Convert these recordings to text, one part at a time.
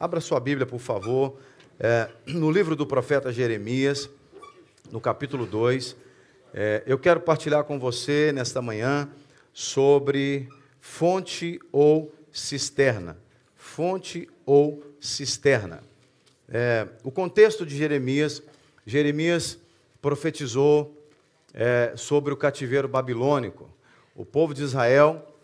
Abra sua Bíblia, por favor, é, no livro do profeta Jeremias, no capítulo 2. É, eu quero partilhar com você nesta manhã sobre fonte ou cisterna. Fonte ou cisterna. É, o contexto de Jeremias, Jeremias profetizou é, sobre o cativeiro babilônico. O povo de Israel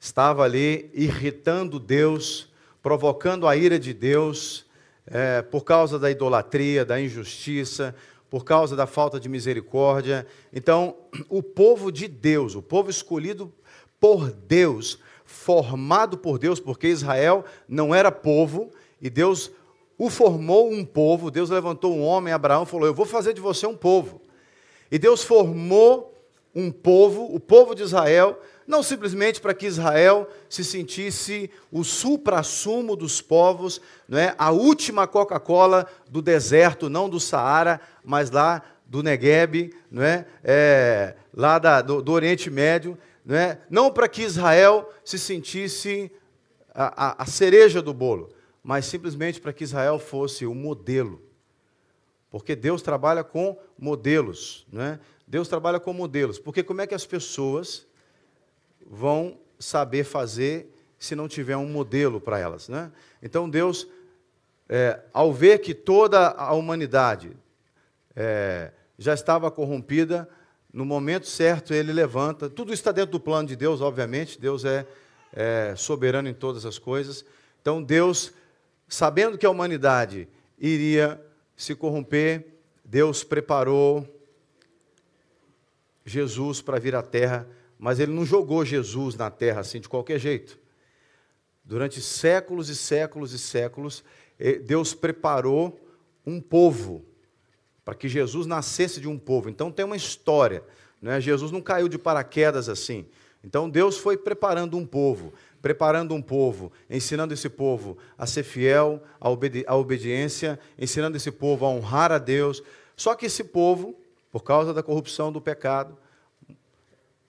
estava ali irritando Deus, provocando a ira de Deus é, por causa da idolatria, da injustiça, por causa da falta de misericórdia. Então, o povo de Deus, o povo escolhido por Deus, formado por Deus, porque Israel não era povo e Deus o formou um povo. Deus levantou um homem, Abraão, falou: Eu vou fazer de você um povo. E Deus formou um povo, o povo de Israel, não simplesmente para que Israel se sentisse o supra-sumo dos povos, não é? a última Coca-Cola do deserto, não do Saara, mas lá do Negueb, não é? é lá da, do, do, Oriente Médio, não, é? não para que Israel se sentisse a, a, a cereja do bolo, mas simplesmente para que Israel fosse o modelo. Porque Deus trabalha com modelos, não é? Deus trabalha com modelos. Porque como é que as pessoas vão saber fazer se não tiver um modelo para elas. Né? Então Deus, é, ao ver que toda a humanidade é, já estava corrompida, no momento certo ele levanta. Tudo está dentro do plano de Deus, obviamente. Deus é, é soberano em todas as coisas. Então Deus, sabendo que a humanidade iria se corromper, Deus preparou Jesus para vir à Terra mas ele não jogou Jesus na terra assim de qualquer jeito. Durante séculos e séculos e séculos, eh, Deus preparou um povo para que Jesus nascesse de um povo. Então tem uma história, né? Jesus não caiu de paraquedas assim. Então Deus foi preparando um povo, preparando um povo, ensinando esse povo a ser fiel, à obedi obediência, ensinando esse povo a honrar a Deus. Só que esse povo, por causa da corrupção do pecado,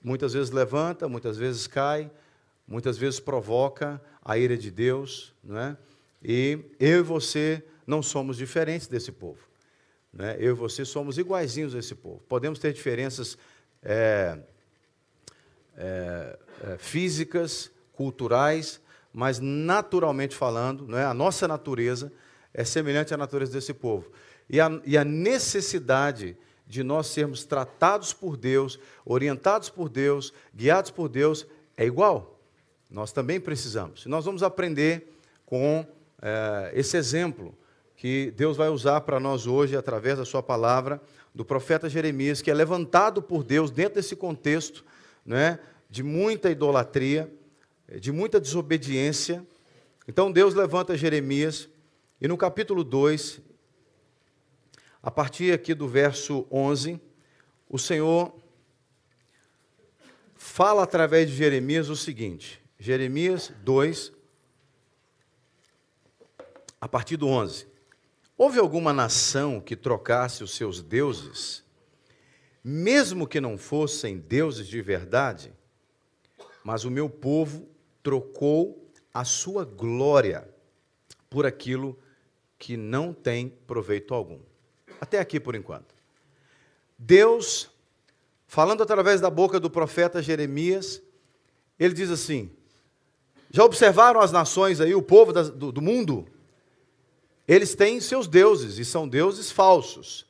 Muitas vezes levanta, muitas vezes cai, muitas vezes provoca a ira de Deus, não é? E eu e você não somos diferentes desse povo. Né? Eu e você somos iguaizinhos a esse povo. Podemos ter diferenças é, é, é, físicas, culturais, mas naturalmente falando, não é? a nossa natureza é semelhante à natureza desse povo. E a, e a necessidade de nós sermos tratados por Deus, orientados por Deus, guiados por Deus, é igual. Nós também precisamos. E nós vamos aprender com é, esse exemplo que Deus vai usar para nós hoje, através da Sua palavra, do profeta Jeremias, que é levantado por Deus dentro desse contexto né, de muita idolatria, de muita desobediência. Então Deus levanta Jeremias, e no capítulo 2, a partir aqui do verso 11, o Senhor fala através de Jeremias o seguinte: Jeremias 2, a partir do 11. Houve alguma nação que trocasse os seus deuses, mesmo que não fossem deuses de verdade? Mas o meu povo trocou a sua glória por aquilo que não tem proveito algum. Até aqui por enquanto. Deus, falando através da boca do profeta Jeremias, ele diz assim: Já observaram as nações aí, o povo do, do mundo? Eles têm seus deuses e são deuses falsos.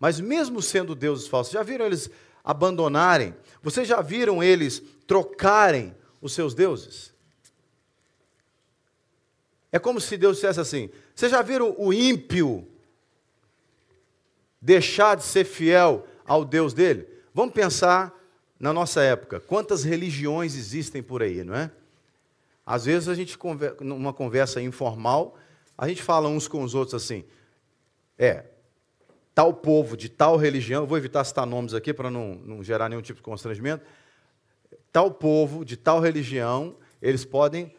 Mas mesmo sendo deuses falsos, já viram eles abandonarem? Vocês já viram eles trocarem os seus deuses? É como se Deus dissesse assim: Vocês já viram o ímpio deixar de ser fiel ao Deus dele? Vamos pensar na nossa época, quantas religiões existem por aí, não é? Às vezes a gente, numa conversa informal, a gente fala uns com os outros assim, é, tal povo de tal religião, vou evitar citar nomes aqui para não, não gerar nenhum tipo de constrangimento, tal povo de tal religião, eles podem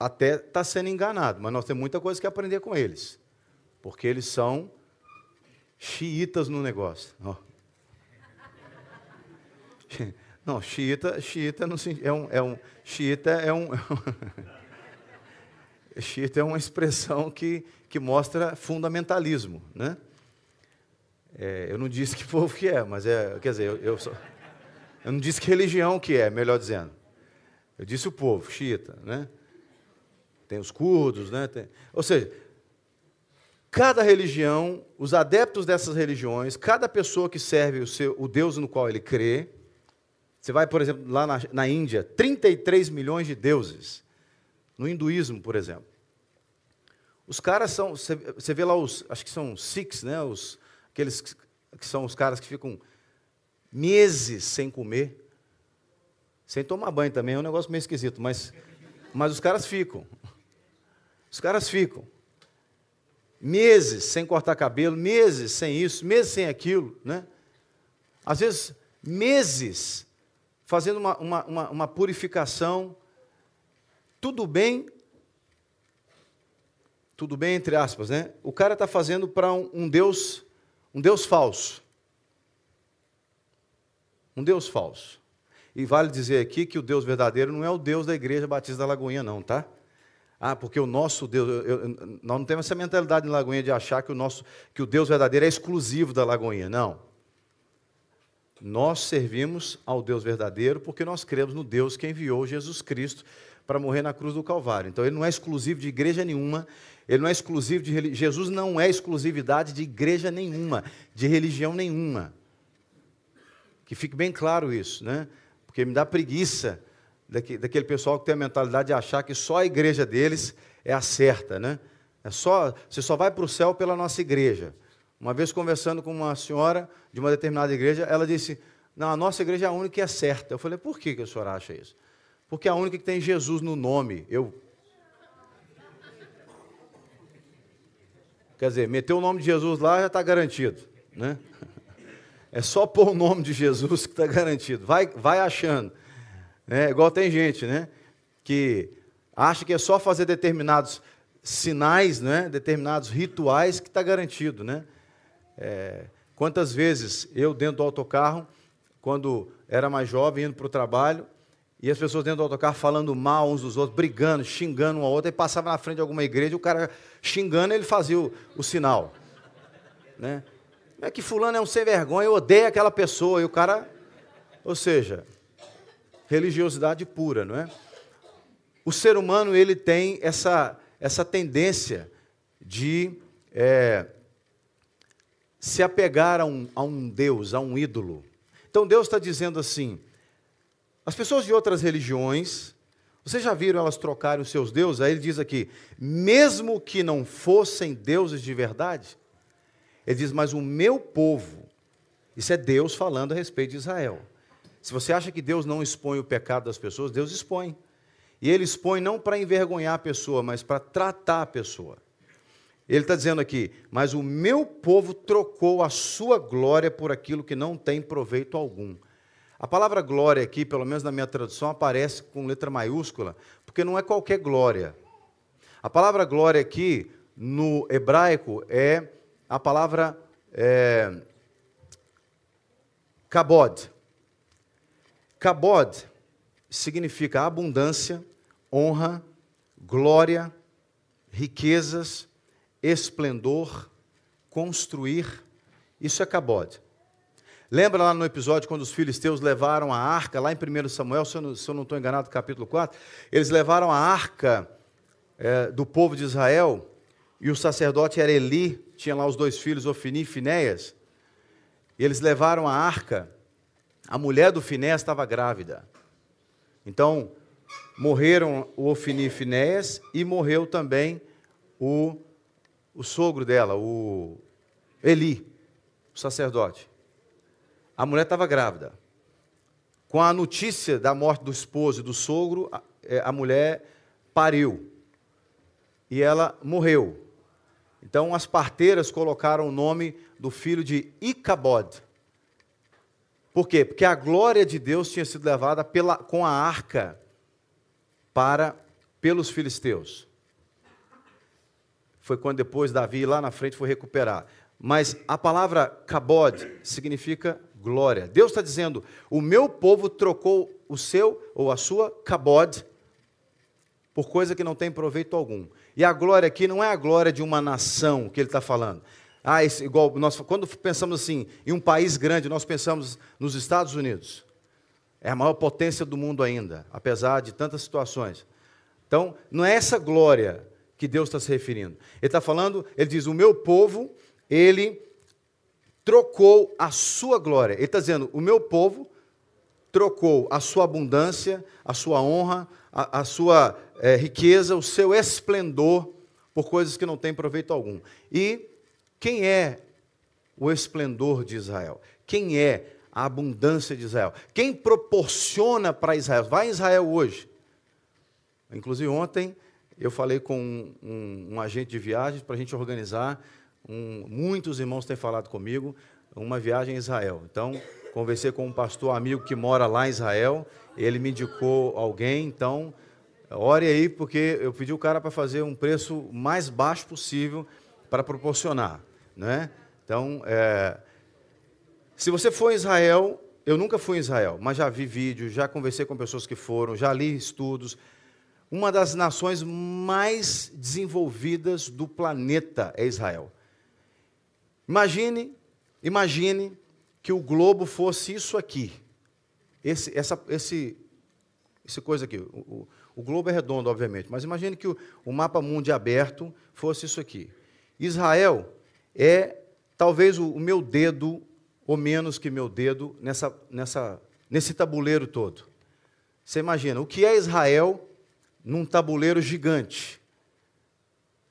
até estar tá sendo enganados, mas nós temos muita coisa que aprender com eles, porque eles são xiitas no negócio. Oh. Não, xiita, xiita não, é um, é um xiita é um xiita é uma expressão que, que mostra fundamentalismo, né? É, eu não disse que povo que é, mas é, quer dizer, eu, eu, só, eu não disse que religião que é, melhor dizendo. Eu disse o povo, xiita, né? Tem os curdos, né? Tem, ou seja, cada religião, os adeptos dessas religiões, cada pessoa que serve o, seu, o Deus no qual ele crê, você vai, por exemplo, lá na, na Índia, 33 milhões de deuses. No hinduísmo, por exemplo. Os caras são, você vê lá os, acho que são Sikhs, né? Os, aqueles que são os caras que ficam meses sem comer, sem tomar banho também, é um negócio meio esquisito, mas, mas os caras ficam. Os caras ficam. Meses sem cortar cabelo, meses sem isso, meses sem aquilo, né? Às vezes, meses fazendo uma, uma, uma, uma purificação, tudo bem, tudo bem entre aspas, né? O cara está fazendo para um, um, Deus, um Deus falso. Um Deus falso. E vale dizer aqui que o Deus verdadeiro não é o Deus da Igreja Batista da Lagoinha, não, tá? Ah, porque o nosso Deus, eu, eu, nós não temos essa mentalidade em Lagoinha de achar que o nosso, que o Deus verdadeiro é exclusivo da Lagoinha, não. Nós servimos ao Deus verdadeiro porque nós cremos no Deus que enviou Jesus Cristo para morrer na cruz do Calvário. Então ele não é exclusivo de igreja nenhuma, ele não é exclusivo de Jesus não é exclusividade de igreja nenhuma, de religião nenhuma. Que fique bem claro isso, né? Porque me dá preguiça daquele pessoal que tem a mentalidade de achar que só a igreja deles é a certa, né? É só, você só vai para o céu pela nossa igreja. Uma vez conversando com uma senhora de uma determinada igreja, ela disse: Não, a nossa igreja é a única que é certa. Eu falei: Por que, que a senhora acha isso? Porque é a única que tem Jesus no nome. Eu. Quer dizer, meter o nome de Jesus lá já está garantido. Né? É só pôr o nome de Jesus que está garantido. Vai, vai achando. É, igual tem gente né, que acha que é só fazer determinados sinais, né, determinados rituais que está garantido. Né? É, quantas vezes eu, dentro do autocarro, quando era mais jovem, indo para o trabalho, e as pessoas dentro do autocarro falando mal uns dos outros, brigando, xingando um ao outro, e passava na frente de alguma igreja, e o cara xingando, ele fazia o, o sinal. Né? É que fulano é um sem vergonha, eu odeio aquela pessoa, e o cara. Ou seja, religiosidade pura, não é? O ser humano ele tem essa, essa tendência de é, se apegar a um, a um Deus, a um ídolo. Então Deus está dizendo assim: as pessoas de outras religiões, vocês já viram elas trocarem os seus deuses? Aí ele diz aqui: mesmo que não fossem deuses de verdade, ele diz, mas o meu povo, isso é Deus falando a respeito de Israel. Se você acha que Deus não expõe o pecado das pessoas, Deus expõe. E ele expõe não para envergonhar a pessoa, mas para tratar a pessoa. Ele está dizendo aqui: Mas o meu povo trocou a sua glória por aquilo que não tem proveito algum. A palavra glória aqui, pelo menos na minha tradução, aparece com letra maiúscula, porque não é qualquer glória. A palavra glória aqui, no hebraico, é a palavra é, kabod. Kabod significa abundância, honra, glória, riquezas, esplendor, construir. Isso é Cabode. Lembra lá no episódio quando os filisteus levaram a arca, lá em 1 Samuel, se eu não, estou enganado, capítulo 4, eles levaram a arca é, do povo de Israel, e o sacerdote era Eli, tinha lá os dois filhos, Ofini e Finéias, eles levaram a arca, a mulher do Finéias estava grávida. Então, morreram o Ofini e Finéias, e morreu também o o sogro dela, o Eli, o sacerdote. A mulher estava grávida. Com a notícia da morte do esposo e do sogro, a, é, a mulher pariu. E ela morreu. Então as parteiras colocaram o nome do filho de Icabod. Por quê? Porque a glória de Deus tinha sido levada pela, com a arca para pelos filisteus foi quando depois Davi lá na frente foi recuperar. Mas a palavra kabod significa glória. Deus está dizendo: o meu povo trocou o seu ou a sua kabod por coisa que não tem proveito algum. E a glória aqui não é a glória de uma nação que ele está falando. Ah, esse, igual nós, quando pensamos assim, em um país grande, nós pensamos nos Estados Unidos. É a maior potência do mundo ainda, apesar de tantas situações. Então, não é essa glória que Deus está se referindo. Ele está falando, ele diz: o meu povo, ele trocou a sua glória. Ele está dizendo: o meu povo trocou a sua abundância, a sua honra, a, a sua é, riqueza, o seu esplendor por coisas que não têm proveito algum. E quem é o esplendor de Israel? Quem é a abundância de Israel? Quem proporciona para Israel? Vai em Israel hoje. Inclusive, ontem eu falei com um, um, um agente de viagens para a gente organizar. Um, muitos irmãos têm falado comigo uma viagem a Israel. Então, conversei com um pastor amigo que mora lá em Israel. Ele me indicou alguém. Então, ore aí, porque eu pedi o cara para fazer um preço mais baixo possível para proporcionar. Né? Então, é, se você for em Israel, eu nunca fui em Israel, mas já vi vídeos, já conversei com pessoas que foram, já li estudos uma das nações mais desenvolvidas do planeta é Israel. Imagine, imagine que o globo fosse isso aqui. Esse, essa, esse, esse coisa aqui. O, o, globo é redondo, obviamente, mas imagine que o, o mapa mundo aberto fosse isso aqui. Israel é talvez o, meu dedo, ou menos que meu dedo, nessa, nessa, nesse tabuleiro todo. Você imagina, o que é Israel num tabuleiro gigante.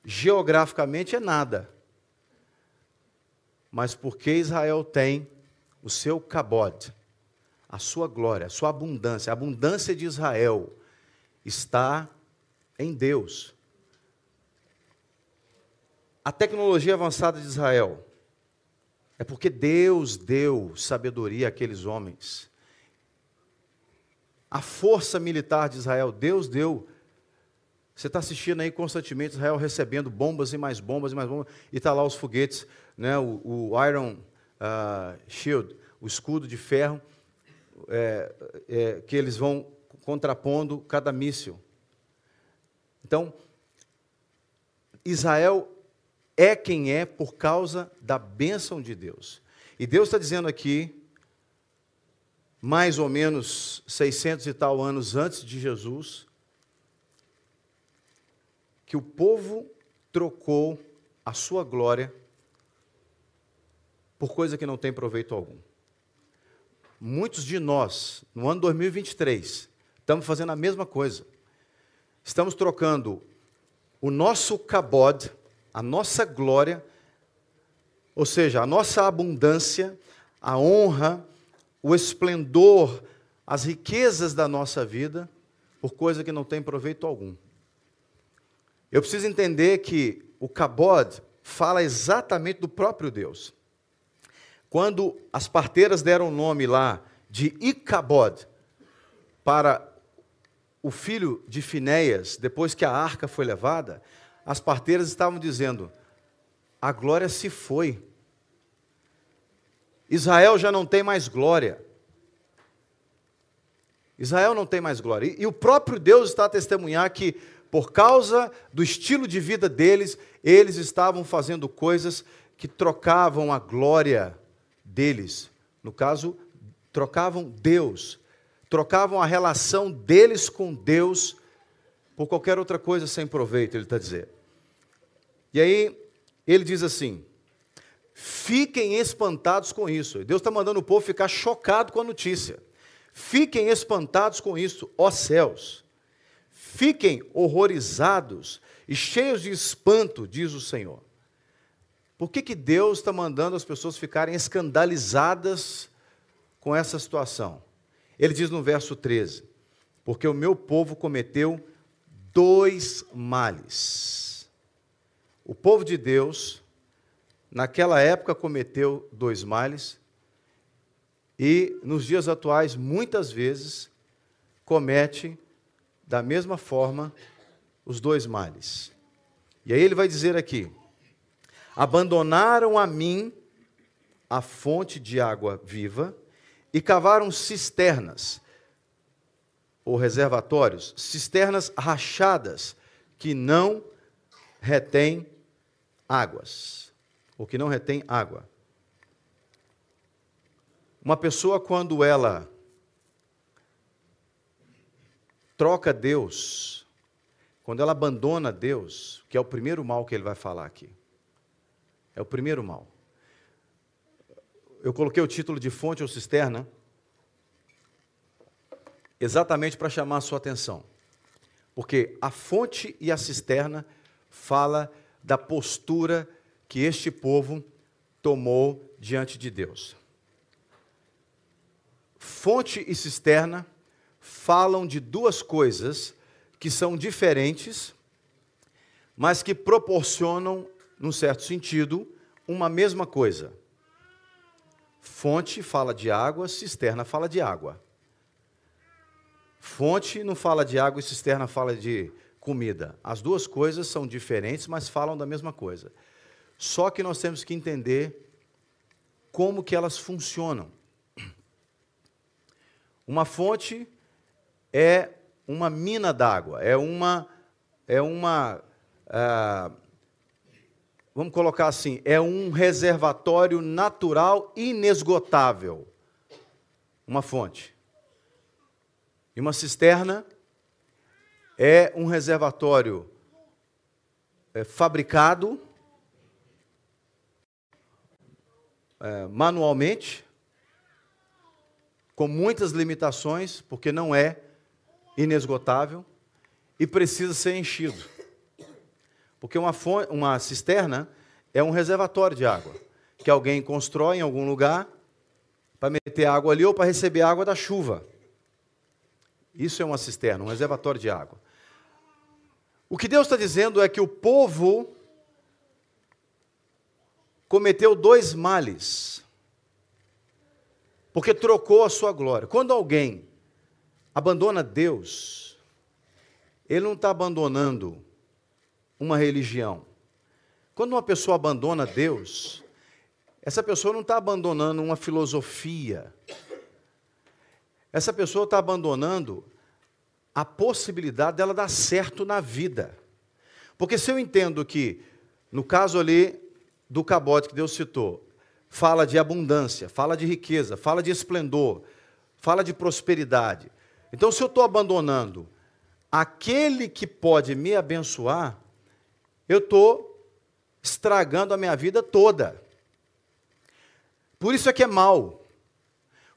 Geograficamente é nada. Mas porque Israel tem o seu cabode, a sua glória, a sua abundância, a abundância de Israel está em Deus. A tecnologia avançada de Israel é porque Deus deu sabedoria àqueles homens. A força militar de Israel, Deus deu você está assistindo aí constantemente Israel recebendo bombas e mais bombas e mais bombas, e está lá os foguetes, né, o, o Iron uh, Shield, o escudo de ferro, é, é, que eles vão contrapondo cada míssil. Então, Israel é quem é por causa da bênção de Deus. E Deus está dizendo aqui, mais ou menos 600 e tal anos antes de Jesus, que o povo trocou a sua glória por coisa que não tem proveito algum. Muitos de nós, no ano 2023, estamos fazendo a mesma coisa. Estamos trocando o nosso cabod, a nossa glória, ou seja, a nossa abundância, a honra, o esplendor, as riquezas da nossa vida, por coisa que não tem proveito algum. Eu preciso entender que o Kabod fala exatamente do próprio Deus. Quando as parteiras deram o nome lá de Icabod para o filho de Finéias, depois que a arca foi levada, as parteiras estavam dizendo: a glória se foi. Israel já não tem mais glória. Israel não tem mais glória. E, o próprio Deus está a testemunhar que por causa do estilo de vida deles, eles estavam fazendo coisas que trocavam a glória deles. No caso, trocavam Deus, trocavam a relação deles com Deus por qualquer outra coisa sem proveito, ele está dizendo. E aí, ele diz assim: fiquem espantados com isso. Deus está mandando o povo ficar chocado com a notícia. Fiquem espantados com isso, ó céus. Fiquem horrorizados e cheios de espanto, diz o Senhor. Por que, que Deus está mandando as pessoas ficarem escandalizadas com essa situação? Ele diz no verso 13: Porque o meu povo cometeu dois males. O povo de Deus, naquela época, cometeu dois males, e nos dias atuais, muitas vezes, comete da mesma forma os dois males. E aí ele vai dizer aqui: abandonaram a mim a fonte de água viva e cavaram cisternas. Ou reservatórios, cisternas rachadas que não retêm águas, ou que não retém água. Uma pessoa, quando ela troca Deus, quando ela abandona Deus, que é o primeiro mal que ele vai falar aqui, é o primeiro mal. Eu coloquei o título de fonte ou cisterna exatamente para chamar a sua atenção. Porque a fonte e a cisterna fala da postura que este povo tomou diante de Deus. Fonte e cisterna falam de duas coisas que são diferentes, mas que proporcionam, num certo sentido, uma mesma coisa. Fonte fala de água, cisterna fala de água. Fonte não fala de água e cisterna fala de comida. As duas coisas são diferentes, mas falam da mesma coisa. Só que nós temos que entender como que elas funcionam. Uma fonte é uma mina d'água, é uma, é uma, ah, vamos colocar assim, é um reservatório natural inesgotável. Uma fonte. E uma cisterna é um reservatório é, fabricado é, manualmente com muitas limitações, porque não é inesgotável e precisa ser enchido. Porque uma, fonte, uma cisterna é um reservatório de água que alguém constrói em algum lugar para meter água ali ou para receber água da chuva. Isso é uma cisterna, um reservatório de água. O que Deus está dizendo é que o povo cometeu dois males porque trocou a sua glória. Quando alguém abandona Deus, ele não está abandonando uma religião. Quando uma pessoa abandona Deus, essa pessoa não está abandonando uma filosofia. Essa pessoa está abandonando a possibilidade dela dar certo na vida. Porque se eu entendo que, no caso ali do cabote que Deus citou, fala de abundância, fala de riqueza, fala de esplendor, fala de prosperidade. Então, se eu estou abandonando aquele que pode me abençoar, eu estou estragando a minha vida toda. Por isso é que é mal.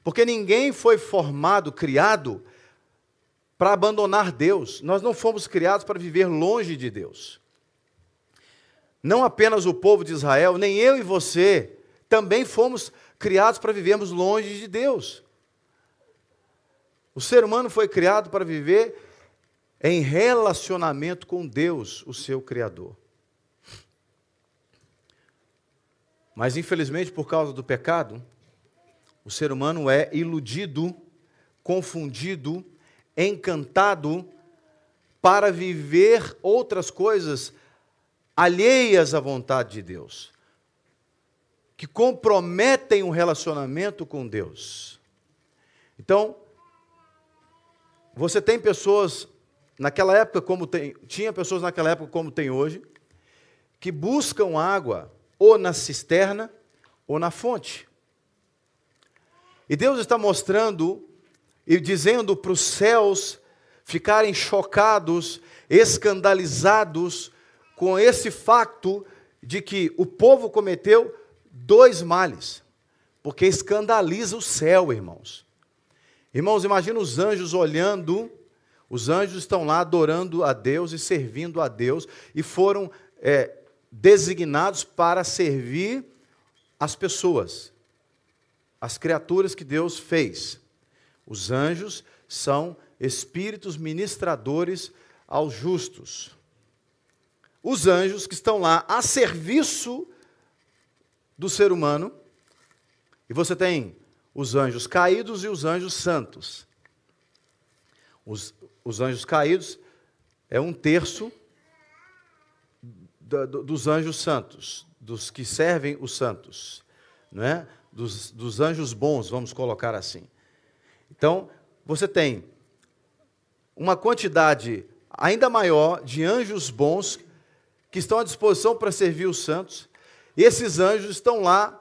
Porque ninguém foi formado, criado, para abandonar Deus. Nós não fomos criados para viver longe de Deus. Não apenas o povo de Israel, nem eu e você também fomos criados para vivermos longe de Deus. O ser humano foi criado para viver em relacionamento com Deus, o seu Criador. Mas, infelizmente, por causa do pecado, o ser humano é iludido, confundido, encantado para viver outras coisas alheias à vontade de Deus que comprometem um relacionamento com Deus. Então, você tem pessoas naquela época como tem, tinha pessoas naquela época como tem hoje, que buscam água ou na cisterna ou na fonte. E Deus está mostrando e dizendo para os céus ficarem chocados, escandalizados com esse facto de que o povo cometeu dois males, porque escandaliza o céu, irmãos. Irmãos, imagina os anjos olhando, os anjos estão lá adorando a Deus e servindo a Deus, e foram é, designados para servir as pessoas, as criaturas que Deus fez. Os anjos são espíritos ministradores aos justos. Os anjos que estão lá a serviço do ser humano, e você tem os anjos caídos e os anjos santos. Os, os anjos caídos é um terço do, do, dos anjos santos, dos que servem os santos, não é? Dos, dos anjos bons, vamos colocar assim. Então, você tem uma quantidade ainda maior de anjos bons que estão à disposição para servir os santos. E esses anjos estão lá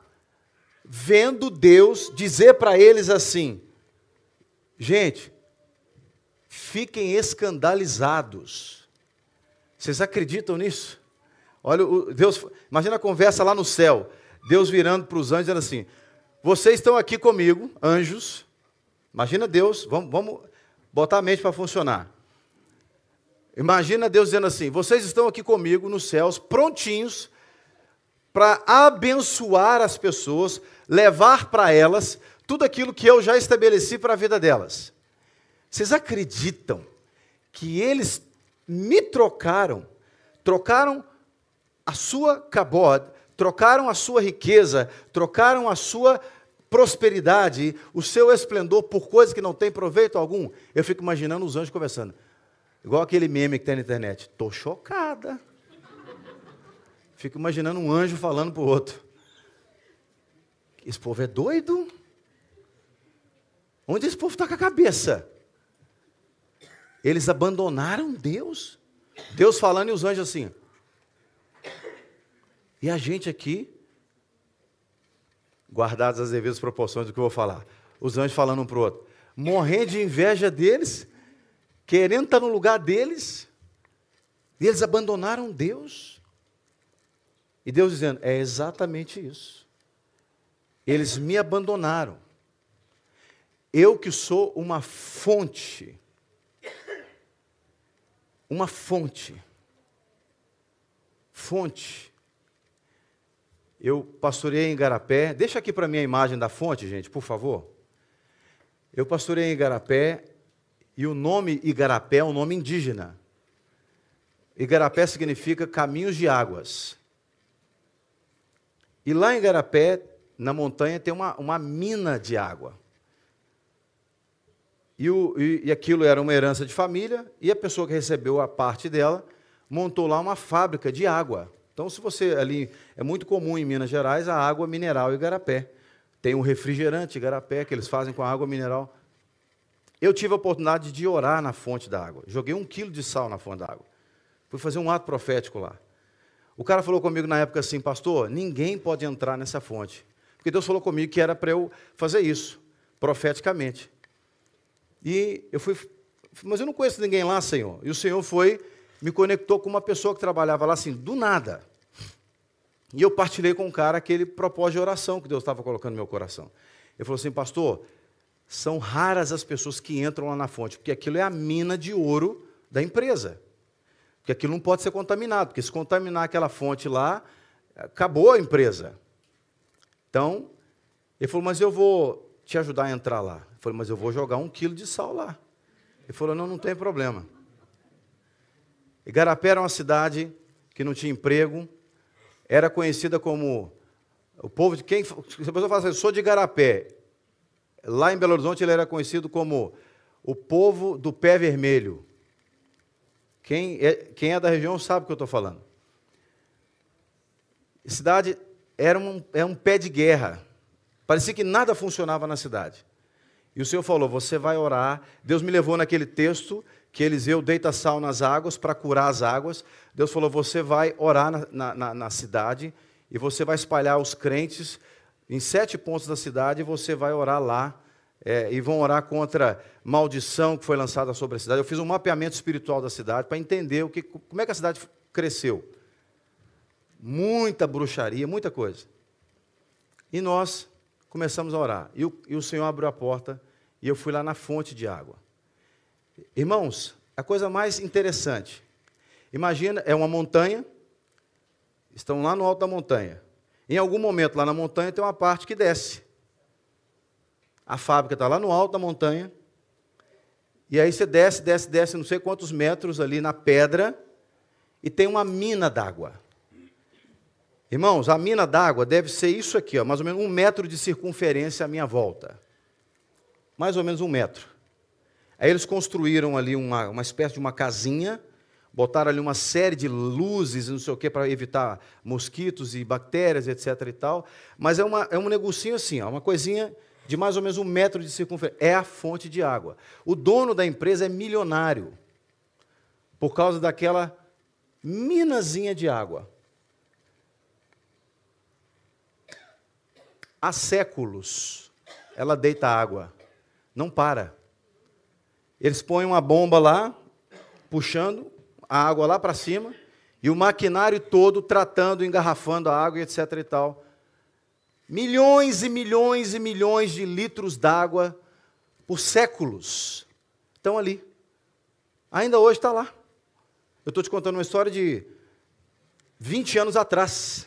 vendo Deus dizer para eles assim: gente, fiquem escandalizados. Vocês acreditam nisso? Olha, Deus, imagina a conversa lá no céu. Deus virando para os anjos dizendo assim: Vocês estão aqui comigo, anjos. Imagina Deus, vamos, vamos botar a mente para funcionar. Imagina Deus dizendo assim: Vocês estão aqui comigo nos céus, prontinhos para abençoar as pessoas, levar para elas tudo aquilo que eu já estabeleci para a vida delas. Vocês acreditam que eles me trocaram, trocaram a sua cabode, trocaram a sua riqueza, trocaram a sua prosperidade, o seu esplendor por coisas que não têm proveito algum. Eu fico imaginando os anjos conversando. Igual aquele meme que tem na internet. Estou chocada. Fico imaginando um anjo falando para o outro. Esse povo é doido? Onde esse povo está com a cabeça? Eles abandonaram Deus. Deus falando e os anjos assim. E a gente aqui, guardadas as devidas proporções do que eu vou falar, os anjos falando um para o outro, morrendo de inveja deles, querendo estar no lugar deles, e eles abandonaram Deus. E Deus dizendo: é exatamente isso. Eles me abandonaram. Eu que sou uma fonte, uma fonte, fonte eu pastorei em Igarapé. Deixa aqui para mim a imagem da fonte, gente, por favor. Eu pastorei em Igarapé e o nome Igarapé é um nome indígena. Igarapé significa caminhos de águas. E lá em Igarapé, na montanha, tem uma, uma mina de água. E, o, e, e aquilo era uma herança de família, e a pessoa que recebeu a parte dela montou lá uma fábrica de água. Então, se você ali. É muito comum em Minas Gerais a água mineral Igarapé. Tem um refrigerante Igarapé que eles fazem com a água mineral. Eu tive a oportunidade de orar na fonte da água. Joguei um quilo de sal na fonte da água. Fui fazer um ato profético lá. O cara falou comigo na época assim, pastor, ninguém pode entrar nessa fonte. Porque Deus falou comigo que era para eu fazer isso, profeticamente. E eu fui, mas eu não conheço ninguém lá, Senhor. E o Senhor foi me conectou com uma pessoa que trabalhava lá assim, do nada. E eu partilhei com um cara aquele propósito de oração que Deus estava colocando no meu coração. Ele falou assim, pastor, são raras as pessoas que entram lá na fonte, porque aquilo é a mina de ouro da empresa. Porque aquilo não pode ser contaminado, porque se contaminar aquela fonte lá, acabou a empresa. Então, ele falou, mas eu vou te ajudar a entrar lá. Eu falei, mas eu vou jogar um quilo de sal lá. Ele falou, não, não tem problema. Igarapé era uma cidade que não tinha emprego, era conhecida como o povo de quem. Se a pessoa fala assim, sou de Igarapé, lá em Belo Horizonte ele era conhecido como o povo do pé vermelho. Quem é, quem é da região sabe o que eu estou falando. A cidade era um, era um pé de guerra. Parecia que nada funcionava na cidade. E o Senhor falou: Você vai orar. Deus me levou naquele texto que Eliseu deita sal nas águas para curar as águas. Deus falou: Você vai orar na, na, na, cidade e você vai espalhar os crentes em sete pontos da cidade e você vai orar lá. É, e vão orar contra maldição que foi lançada sobre a cidade. Eu fiz um mapeamento espiritual da cidade para entender o que, como é que a cidade cresceu. Muita bruxaria, muita coisa. E nós começamos a orar. E o, e o Senhor abriu a porta e eu fui lá na fonte de água. Irmãos, a coisa mais interessante. Imagina, é uma montanha, estão lá no alto da montanha. Em algum momento lá na montanha tem uma parte que desce. A fábrica está lá no alto da montanha. E aí você desce, desce, desce, não sei quantos metros ali na pedra, e tem uma mina d'água. Irmãos, a mina d'água deve ser isso aqui, ó, mais ou menos um metro de circunferência à minha volta. Mais ou menos um metro. Aí eles construíram ali uma, uma espécie de uma casinha, botaram ali uma série de luzes, não sei o que, para evitar mosquitos e bactérias, etc. e tal. Mas é, uma, é um negocinho assim, ó, uma coisinha de mais ou menos um metro de circunferência. É a fonte de água. O dono da empresa é milionário por causa daquela minazinha de água. Há séculos ela deita água, não para. Eles põem uma bomba lá, puxando a água lá para cima, e o maquinário todo tratando, engarrafando a água, etc. e tal. Milhões e milhões e milhões de litros d'água por séculos estão ali. Ainda hoje está lá. Eu estou te contando uma história de 20 anos atrás.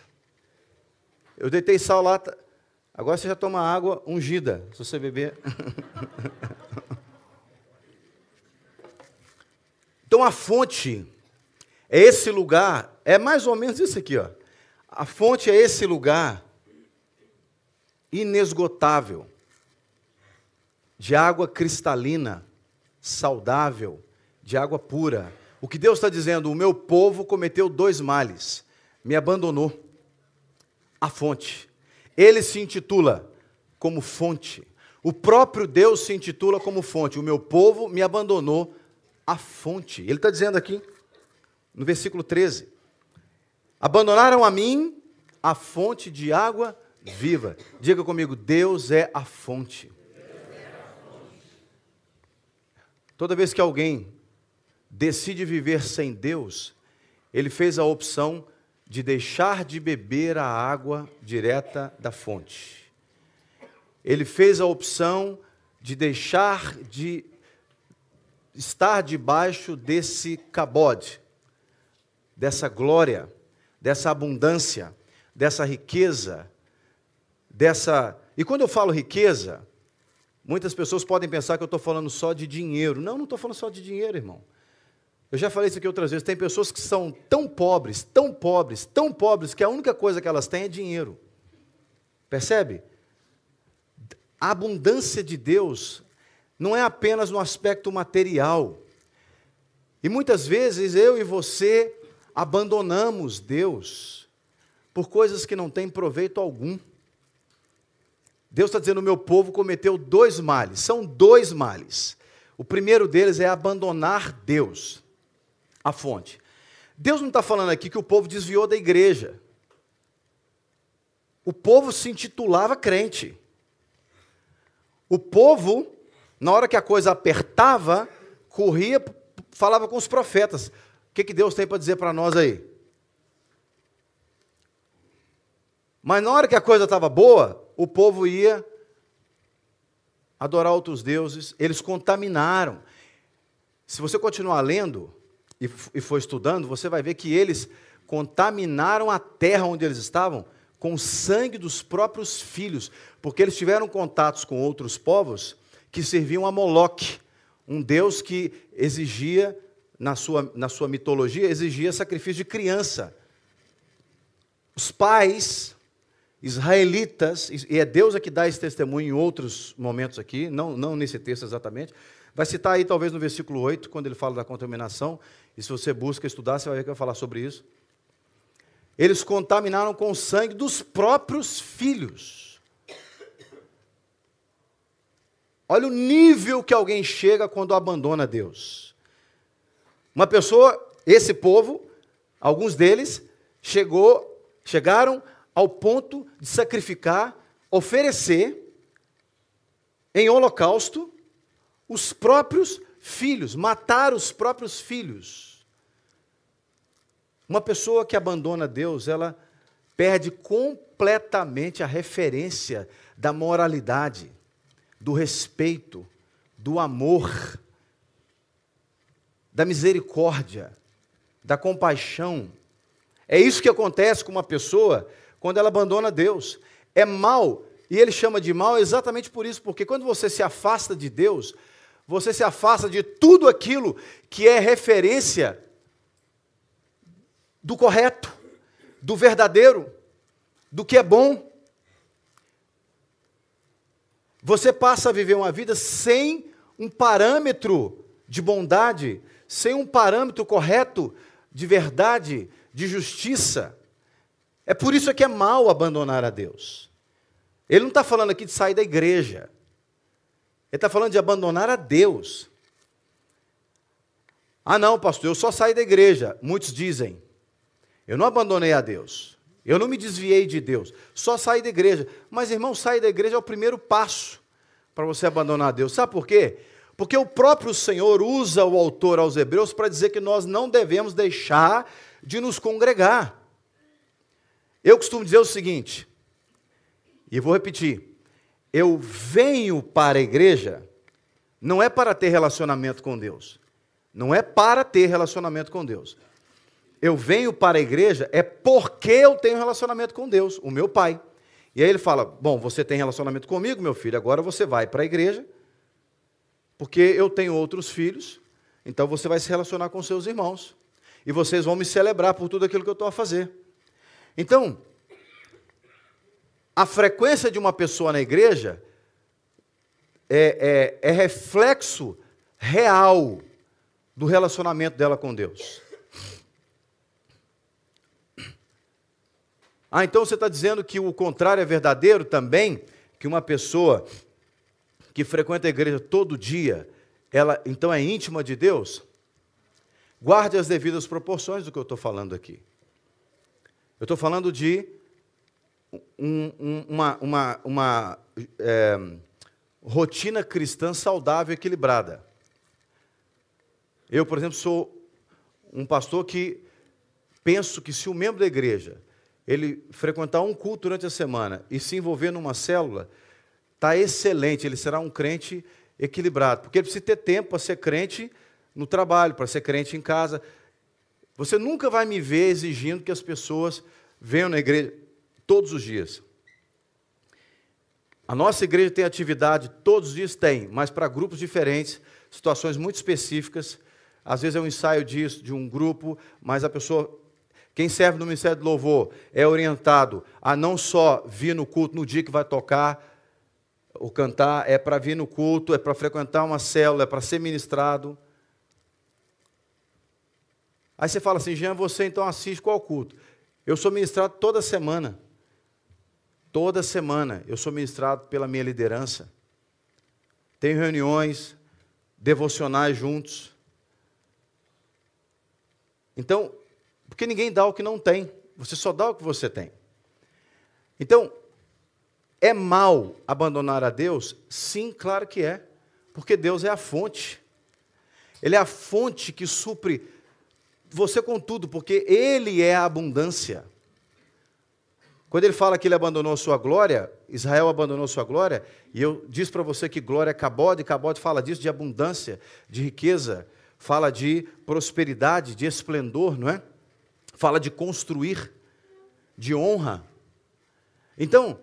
Eu deitei sal lá. Agora você já toma água ungida, se você beber. então a fonte é esse lugar, é mais ou menos isso aqui, ó. A fonte é esse lugar inesgotável, de água cristalina, saudável, de água pura. O que Deus está dizendo, o meu povo cometeu dois males, me abandonou. A fonte. Ele se intitula como fonte. O próprio Deus se intitula como fonte. O meu povo me abandonou a fonte. Ele está dizendo aqui, no versículo 13: Abandonaram a mim a fonte de água viva. Diga comigo: Deus é a fonte. Toda vez que alguém decide viver sem Deus, ele fez a opção de deixar de beber a água direta da fonte. Ele fez a opção de deixar de estar debaixo desse cabode, dessa glória, dessa abundância, dessa riqueza, dessa. E quando eu falo riqueza, muitas pessoas podem pensar que eu estou falando só de dinheiro. Não, não estou falando só de dinheiro, irmão. Eu já falei isso aqui outras vezes. Tem pessoas que são tão pobres, tão pobres, tão pobres, que a única coisa que elas têm é dinheiro. Percebe? A abundância de Deus não é apenas no aspecto material. E muitas vezes eu e você abandonamos Deus por coisas que não têm proveito algum. Deus está dizendo: o meu povo cometeu dois males, são dois males. O primeiro deles é abandonar Deus, a fonte. Deus não está falando aqui que o povo desviou da igreja. O povo se intitulava crente. O povo, na hora que a coisa apertava, corria, falava com os profetas. O que, que Deus tem para dizer para nós aí? Mas na hora que a coisa estava boa, o povo ia adorar outros deuses, eles contaminaram. Se você continuar lendo e, e for estudando, você vai ver que eles contaminaram a terra onde eles estavam com o sangue dos próprios filhos, porque eles tiveram contatos com outros povos que serviam a Moloque, um deus que exigia, na sua, na sua mitologia, exigia sacrifício de criança. Os pais israelitas, e é Deus a que dá esse testemunho em outros momentos aqui, não, não nesse texto exatamente. Vai citar aí talvez no versículo 8, quando ele fala da contaminação, e se você busca estudar, você vai ver que vai falar sobre isso. Eles contaminaram com o sangue dos próprios filhos. Olha o nível que alguém chega quando abandona Deus. Uma pessoa, esse povo, alguns deles, chegou, chegaram ao ponto de sacrificar, oferecer em holocausto os próprios filhos, matar os próprios filhos. Uma pessoa que abandona Deus, ela perde completamente a referência da moralidade, do respeito, do amor, da misericórdia, da compaixão. É isso que acontece com uma pessoa quando ela abandona Deus. É mal, e ele chama de mal exatamente por isso, porque quando você se afasta de Deus, você se afasta de tudo aquilo que é referência do correto, do verdadeiro, do que é bom. Você passa a viver uma vida sem um parâmetro de bondade, sem um parâmetro correto de verdade, de justiça. É por isso que é mal abandonar a Deus. Ele não está falando aqui de sair da igreja. Ele está falando de abandonar a Deus. Ah, não, pastor, eu só saí da igreja. Muitos dizem. Eu não abandonei a Deus. Eu não me desviei de Deus. Só saí da igreja. Mas, irmão, sair da igreja é o primeiro passo para você abandonar a Deus. Sabe por quê? Porque o próprio Senhor usa o autor aos Hebreus para dizer que nós não devemos deixar de nos congregar. Eu costumo dizer o seguinte: e vou repetir. Eu venho para a igreja não é para ter relacionamento com Deus. Não é para ter relacionamento com Deus. Eu venho para a igreja é porque eu tenho relacionamento com Deus, o meu pai. E aí ele fala: Bom, você tem relacionamento comigo, meu filho, agora você vai para a igreja, porque eu tenho outros filhos, então você vai se relacionar com seus irmãos. E vocês vão me celebrar por tudo aquilo que eu estou a fazer. Então, a frequência de uma pessoa na igreja é, é, é reflexo real do relacionamento dela com Deus. Ah, então você está dizendo que o contrário é verdadeiro também? Que uma pessoa que frequenta a igreja todo dia, ela então é íntima de Deus? Guarde as devidas proporções do que eu estou falando aqui. Eu estou falando de um, um, uma, uma, uma é, rotina cristã saudável e equilibrada. Eu, por exemplo, sou um pastor que penso que se o um membro da igreja ele frequentar um culto durante a semana e se envolver numa célula, está excelente, ele será um crente equilibrado, porque ele precisa ter tempo para ser crente no trabalho, para ser crente em casa. Você nunca vai me ver exigindo que as pessoas venham na igreja todos os dias. A nossa igreja tem atividade, todos os dias tem, mas para grupos diferentes, situações muito específicas. Às vezes é um ensaio disso, de um grupo, mas a pessoa, quem serve no Ministério do Louvor, é orientado a não só vir no culto no dia que vai tocar ou cantar, é para vir no culto, é para frequentar uma célula, é para ser ministrado. Aí você fala assim, Jean, você então assiste qual culto? Eu sou ministrado toda semana. Toda semana eu sou ministrado pela minha liderança. Tenho reuniões devocionais juntos. Então, porque ninguém dá o que não tem, você só dá o que você tem. Então, é mal abandonar a Deus? Sim, claro que é, porque Deus é a fonte. Ele é a fonte que supre você com tudo, porque Ele é a abundância. Quando ele fala que ele abandonou sua glória, Israel abandonou sua glória, e eu disse para você que glória é cabode, cabode fala disso, de abundância, de riqueza, fala de prosperidade, de esplendor, não é? Fala de construir, de honra. Então,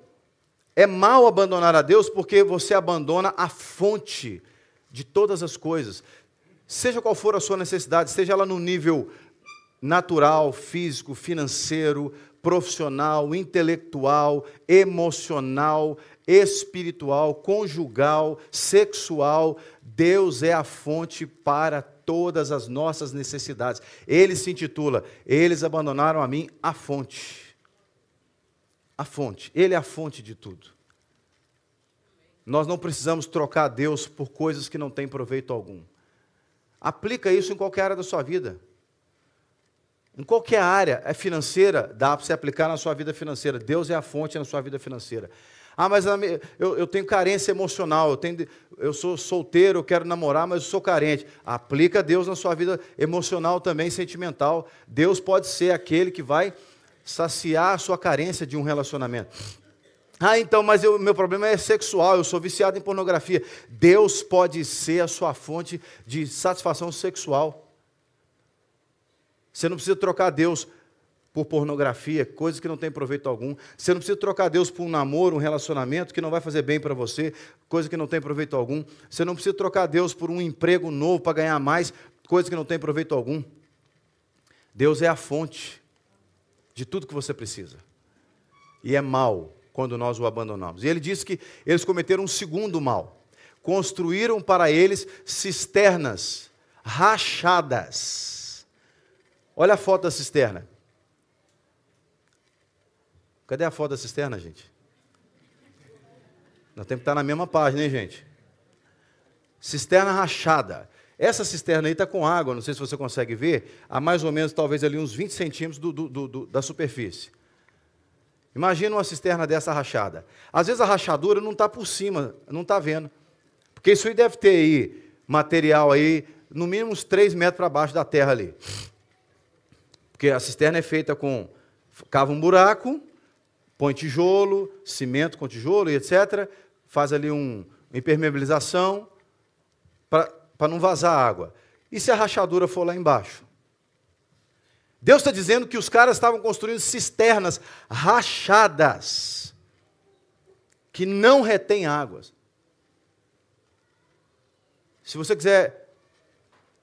é mal abandonar a Deus porque você abandona a fonte de todas as coisas. Seja qual for a sua necessidade, seja ela no nível natural, físico, financeiro, profissional, intelectual, emocional, espiritual, conjugal, sexual. Deus é a fonte para todas as nossas necessidades. Ele se intitula Eles abandonaram a mim a fonte. A fonte. Ele é a fonte de tudo. Nós não precisamos trocar Deus por coisas que não têm proveito algum. Aplica isso em qualquer área da sua vida. Em qualquer área é financeira, dá para você aplicar na sua vida financeira. Deus é a fonte na sua vida financeira. Ah, mas eu, eu tenho carência emocional, eu, tenho, eu sou solteiro, eu quero namorar, mas eu sou carente. Aplica Deus na sua vida emocional também, sentimental. Deus pode ser aquele que vai saciar a sua carência de um relacionamento. Ah, então, mas o meu problema é sexual, eu sou viciado em pornografia. Deus pode ser a sua fonte de satisfação sexual. Você não precisa trocar Deus por pornografia, coisas que não têm proveito algum. Você não precisa trocar Deus por um namoro, um relacionamento que não vai fazer bem para você, coisa que não tem proveito algum. Você não precisa trocar Deus por um emprego novo para ganhar mais, coisa que não tem proveito algum. Deus é a fonte de tudo que você precisa. E é mal quando nós o abandonamos. E ele disse que eles cometeram um segundo mal. Construíram para eles cisternas rachadas Olha a foto da cisterna. Cadê a foto da cisterna, gente? Nós temos que estar na mesma página, hein, gente? Cisterna rachada. Essa cisterna aí está com água, não sei se você consegue ver, a mais ou menos, talvez ali uns 20 centímetros do, do, do, da superfície. Imagina uma cisterna dessa rachada. Às vezes a rachadura não está por cima, não está vendo. Porque isso aí deve ter aí material aí, no mínimo uns 3 metros para baixo da terra ali. Porque a cisterna é feita com. Cava um buraco, põe tijolo, cimento com tijolo e etc. Faz ali um, uma impermeabilização para não vazar água. E se a rachadura for lá embaixo? Deus está dizendo que os caras estavam construindo cisternas rachadas, que não retêm águas. Se você quiser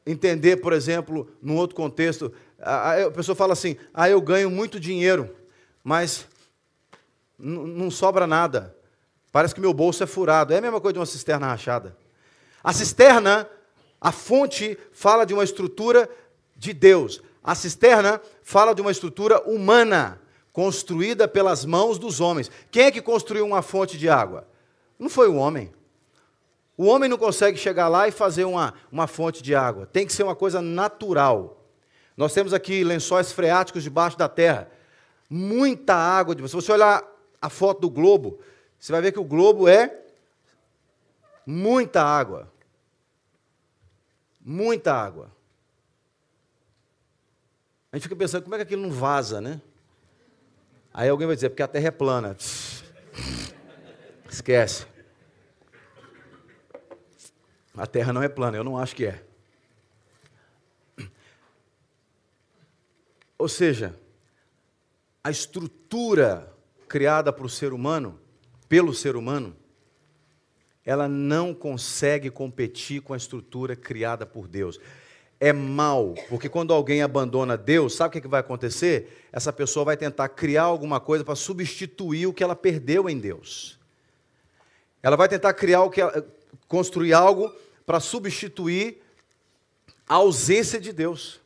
entender, por exemplo, num outro contexto, a, pessoa fala assim: ah, eu ganho muito dinheiro, mas não sobra nada. Parece que meu bolso é furado. É a mesma coisa de uma cisterna rachada. A cisterna, a fonte, fala de uma estrutura de Deus. A cisterna fala de uma estrutura humana, construída pelas mãos dos homens. Quem é que construiu uma fonte de água? Não foi o homem. O homem não consegue chegar lá e fazer uma, uma fonte de água. Tem que ser uma coisa natural. Nós temos aqui lençóis freáticos debaixo da terra. Muita água. Se você olhar a foto do globo, você vai ver que o globo é muita água. Muita água. A gente fica pensando, como é que aquilo não vaza, né? Aí alguém vai dizer, porque a terra é plana. Esquece. A terra não é plana, eu não acho que é. Ou seja, a estrutura criada para o ser humano, pelo ser humano, ela não consegue competir com a estrutura criada por Deus. É mal, porque quando alguém abandona Deus, sabe o que vai acontecer? Essa pessoa vai tentar criar alguma coisa para substituir o que ela perdeu em Deus. Ela vai tentar criar o que ela, construir algo para substituir a ausência de Deus.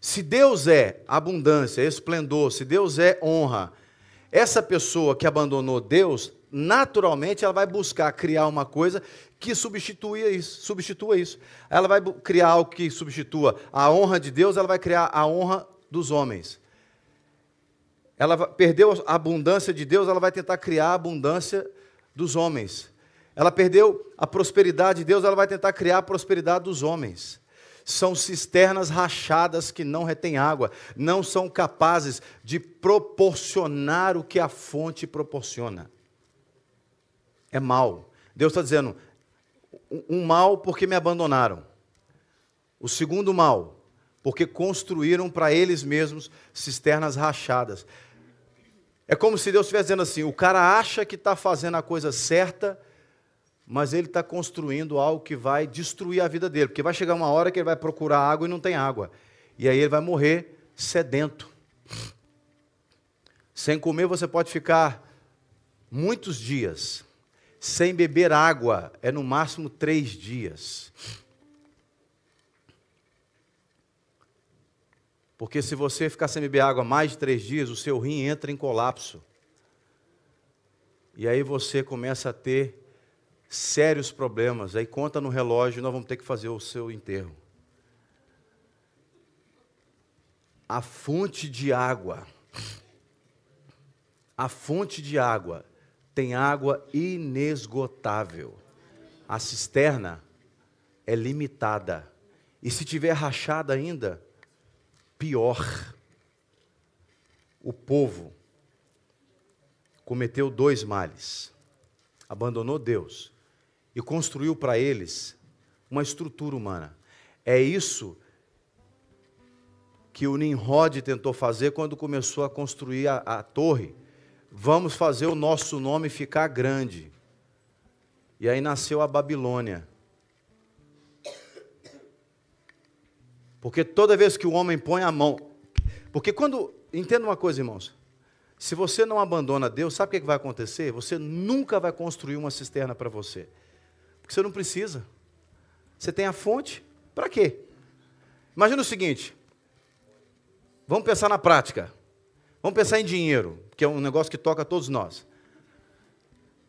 Se Deus é abundância, esplendor, se Deus é honra, essa pessoa que abandonou Deus, naturalmente ela vai buscar criar uma coisa que substitua isso, substitua isso. Ela vai criar algo que substitua a honra de Deus, ela vai criar a honra dos homens. Ela perdeu a abundância de Deus, ela vai tentar criar a abundância dos homens. Ela perdeu a prosperidade de Deus, ela vai tentar criar a prosperidade dos homens são cisternas rachadas que não retêm água, não são capazes de proporcionar o que a fonte proporciona. É mal. Deus está dizendo: um mal porque me abandonaram. O segundo mal, porque construíram para eles mesmos cisternas rachadas. É como se Deus estivesse dizendo assim: o cara acha que está fazendo a coisa certa, mas ele está construindo algo que vai destruir a vida dele, porque vai chegar uma hora que ele vai procurar água e não tem água, e aí ele vai morrer sedento. Sem comer você pode ficar muitos dias, sem beber água é no máximo três dias. Porque se você ficar sem beber água mais de três dias, o seu rim entra em colapso. E aí você começa a ter sérios problemas. Aí conta no relógio, nós vamos ter que fazer o seu enterro. A fonte de água, a fonte de água tem água inesgotável. A cisterna é limitada. E se tiver rachada ainda, pior. O povo cometeu dois males. Abandonou Deus e construiu para eles uma estrutura humana. É isso que o Nimrod tentou fazer quando começou a construir a, a torre. Vamos fazer o nosso nome ficar grande. E aí nasceu a Babilônia. Porque toda vez que o homem põe a mão. Porque quando. Entenda uma coisa, irmãos. Se você não abandona Deus, sabe o que vai acontecer? Você nunca vai construir uma cisterna para você. Porque você não precisa. Você tem a fonte, para quê? Imagina o seguinte: vamos pensar na prática. Vamos pensar em dinheiro, que é um negócio que toca a todos nós.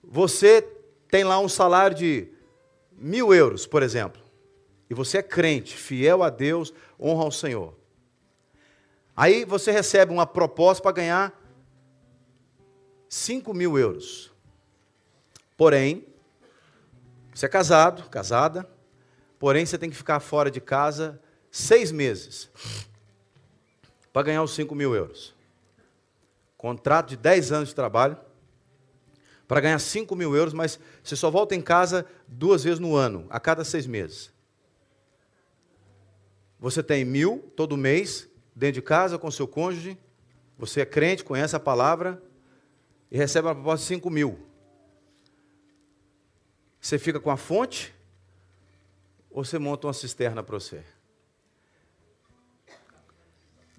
você tem lá um salário de mil euros, por exemplo, e você é crente, fiel a Deus, honra ao Senhor. Aí você recebe uma proposta para ganhar 5 mil euros. Porém, você é casado, casada, porém você tem que ficar fora de casa seis meses para ganhar os 5 mil euros. Contrato de 10 anos de trabalho para ganhar 5 mil euros, mas você só volta em casa duas vezes no ano, a cada seis meses. Você tem mil todo mês, dentro de casa, com seu cônjuge, você é crente, conhece a palavra, e recebe uma proposta de 5 mil. Você fica com a fonte, ou você monta uma cisterna para você?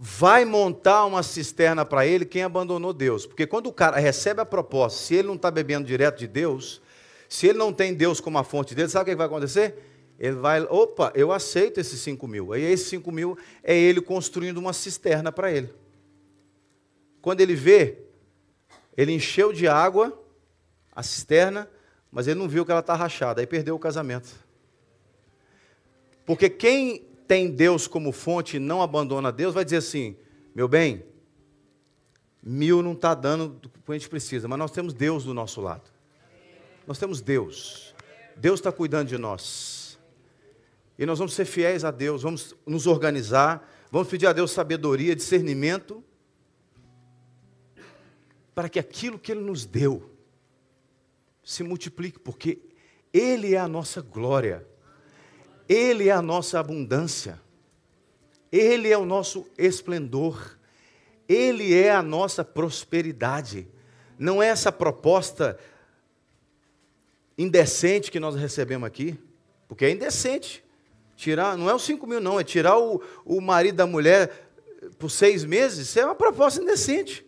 vai montar uma cisterna para ele quem abandonou Deus. Porque quando o cara recebe a proposta, se ele não está bebendo direto de Deus, se ele não tem Deus como a fonte dele, sabe o que vai acontecer? Ele vai, opa, eu aceito esses 5 mil. Aí esses 5 mil é ele construindo uma cisterna para ele. Quando ele vê, ele encheu de água a cisterna, mas ele não viu que ela está rachada, aí perdeu o casamento. Porque quem tem Deus como fonte e não abandona Deus, vai dizer assim: meu bem, mil não está dando o que a gente precisa, mas nós temos Deus do nosso lado. Nós temos Deus. Deus está cuidando de nós. E nós vamos ser fiéis a Deus, vamos nos organizar, vamos pedir a Deus sabedoria, discernimento, para que aquilo que Ele nos deu se multiplique, porque Ele é a nossa glória. Ele é a nossa abundância, Ele é o nosso esplendor, Ele é a nossa prosperidade. Não é essa proposta indecente que nós recebemos aqui, porque é indecente. Tirar, não é os 5 mil, não, é tirar o, o marido da mulher por seis meses, isso é uma proposta indecente.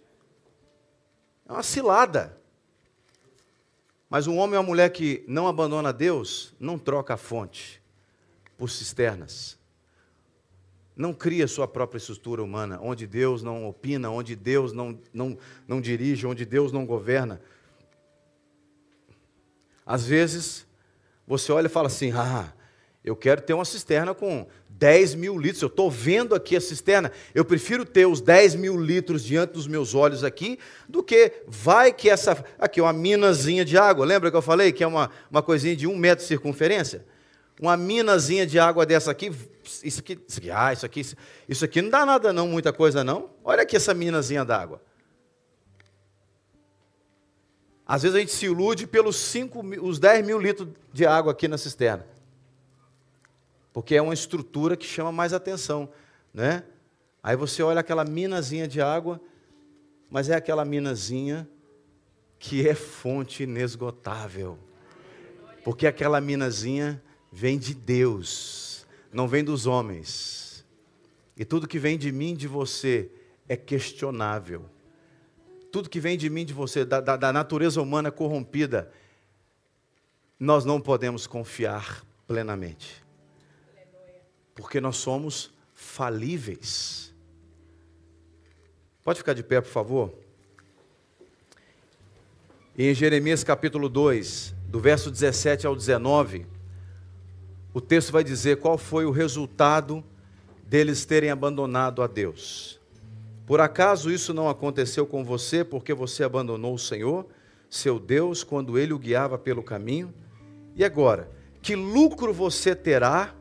É uma cilada. Mas um homem ou uma mulher que não abandona Deus, não troca a fonte por cisternas. Não cria sua própria estrutura humana, onde Deus não opina, onde Deus não, não, não dirige, onde Deus não governa. Às vezes, você olha e fala assim: ah, eu quero ter uma cisterna com 10 mil litros. Eu estou vendo aqui a cisterna. Eu prefiro ter os 10 mil litros diante dos meus olhos aqui, do que vai que essa. Aqui, uma minazinha de água. Lembra que eu falei que é uma, uma coisinha de um metro de circunferência? uma minazinha de água dessa aqui, isso aqui, isso aqui, ah, isso aqui, isso aqui não dá nada não, muita coisa não. Olha aqui essa minazinha d'água. Às vezes a gente se ilude pelos cinco, os 10 mil litros de água aqui na cisterna. Porque é uma estrutura que chama mais atenção, né? Aí você olha aquela minazinha de água, mas é aquela minazinha que é fonte inesgotável. Porque aquela minazinha vem de Deus, não vem dos homens. E tudo que vem de mim, de você, é questionável. Tudo que vem de mim, de você, da, da, da natureza humana corrompida, nós não podemos confiar plenamente. Porque nós somos falíveis. Pode ficar de pé, por favor? Em Jeremias capítulo 2, do verso 17 ao 19, o texto vai dizer qual foi o resultado deles terem abandonado a Deus. Por acaso isso não aconteceu com você porque você abandonou o Senhor, seu Deus, quando ele o guiava pelo caminho? E agora, que lucro você terá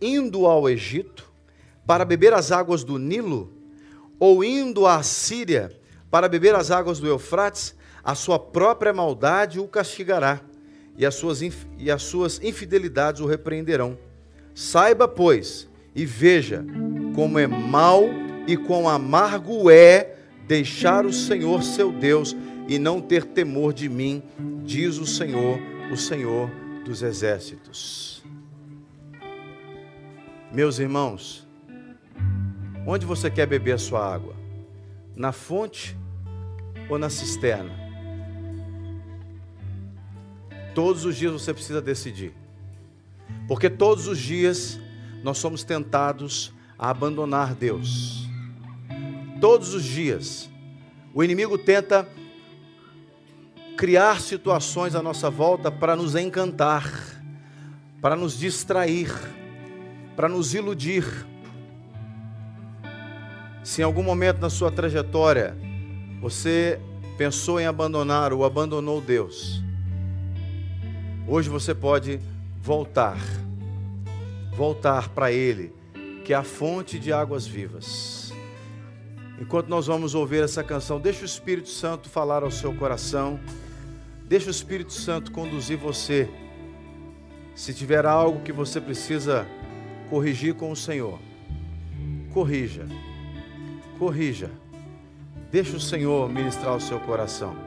indo ao Egito para beber as águas do Nilo, ou indo à Síria para beber as águas do Eufrates? A sua própria maldade o castigará e as suas, e as suas infidelidades o repreenderão. Saiba, pois, e veja como é mal e quão amargo é deixar o Senhor seu Deus e não ter temor de mim, diz o Senhor, o Senhor dos exércitos. Meus irmãos, onde você quer beber a sua água? Na fonte ou na cisterna? Todos os dias você precisa decidir. Porque todos os dias nós somos tentados a abandonar Deus. Todos os dias. O inimigo tenta criar situações à nossa volta para nos encantar, para nos distrair, para nos iludir. Se em algum momento na sua trajetória você pensou em abandonar ou abandonou Deus, hoje você pode voltar, voltar para Ele, que é a fonte de águas vivas. Enquanto nós vamos ouvir essa canção, deixa o Espírito Santo falar ao seu coração, deixa o Espírito Santo conduzir você. Se tiver algo que você precisa corrigir com o Senhor, corrija, corrija. Deixa o Senhor ministrar o seu coração.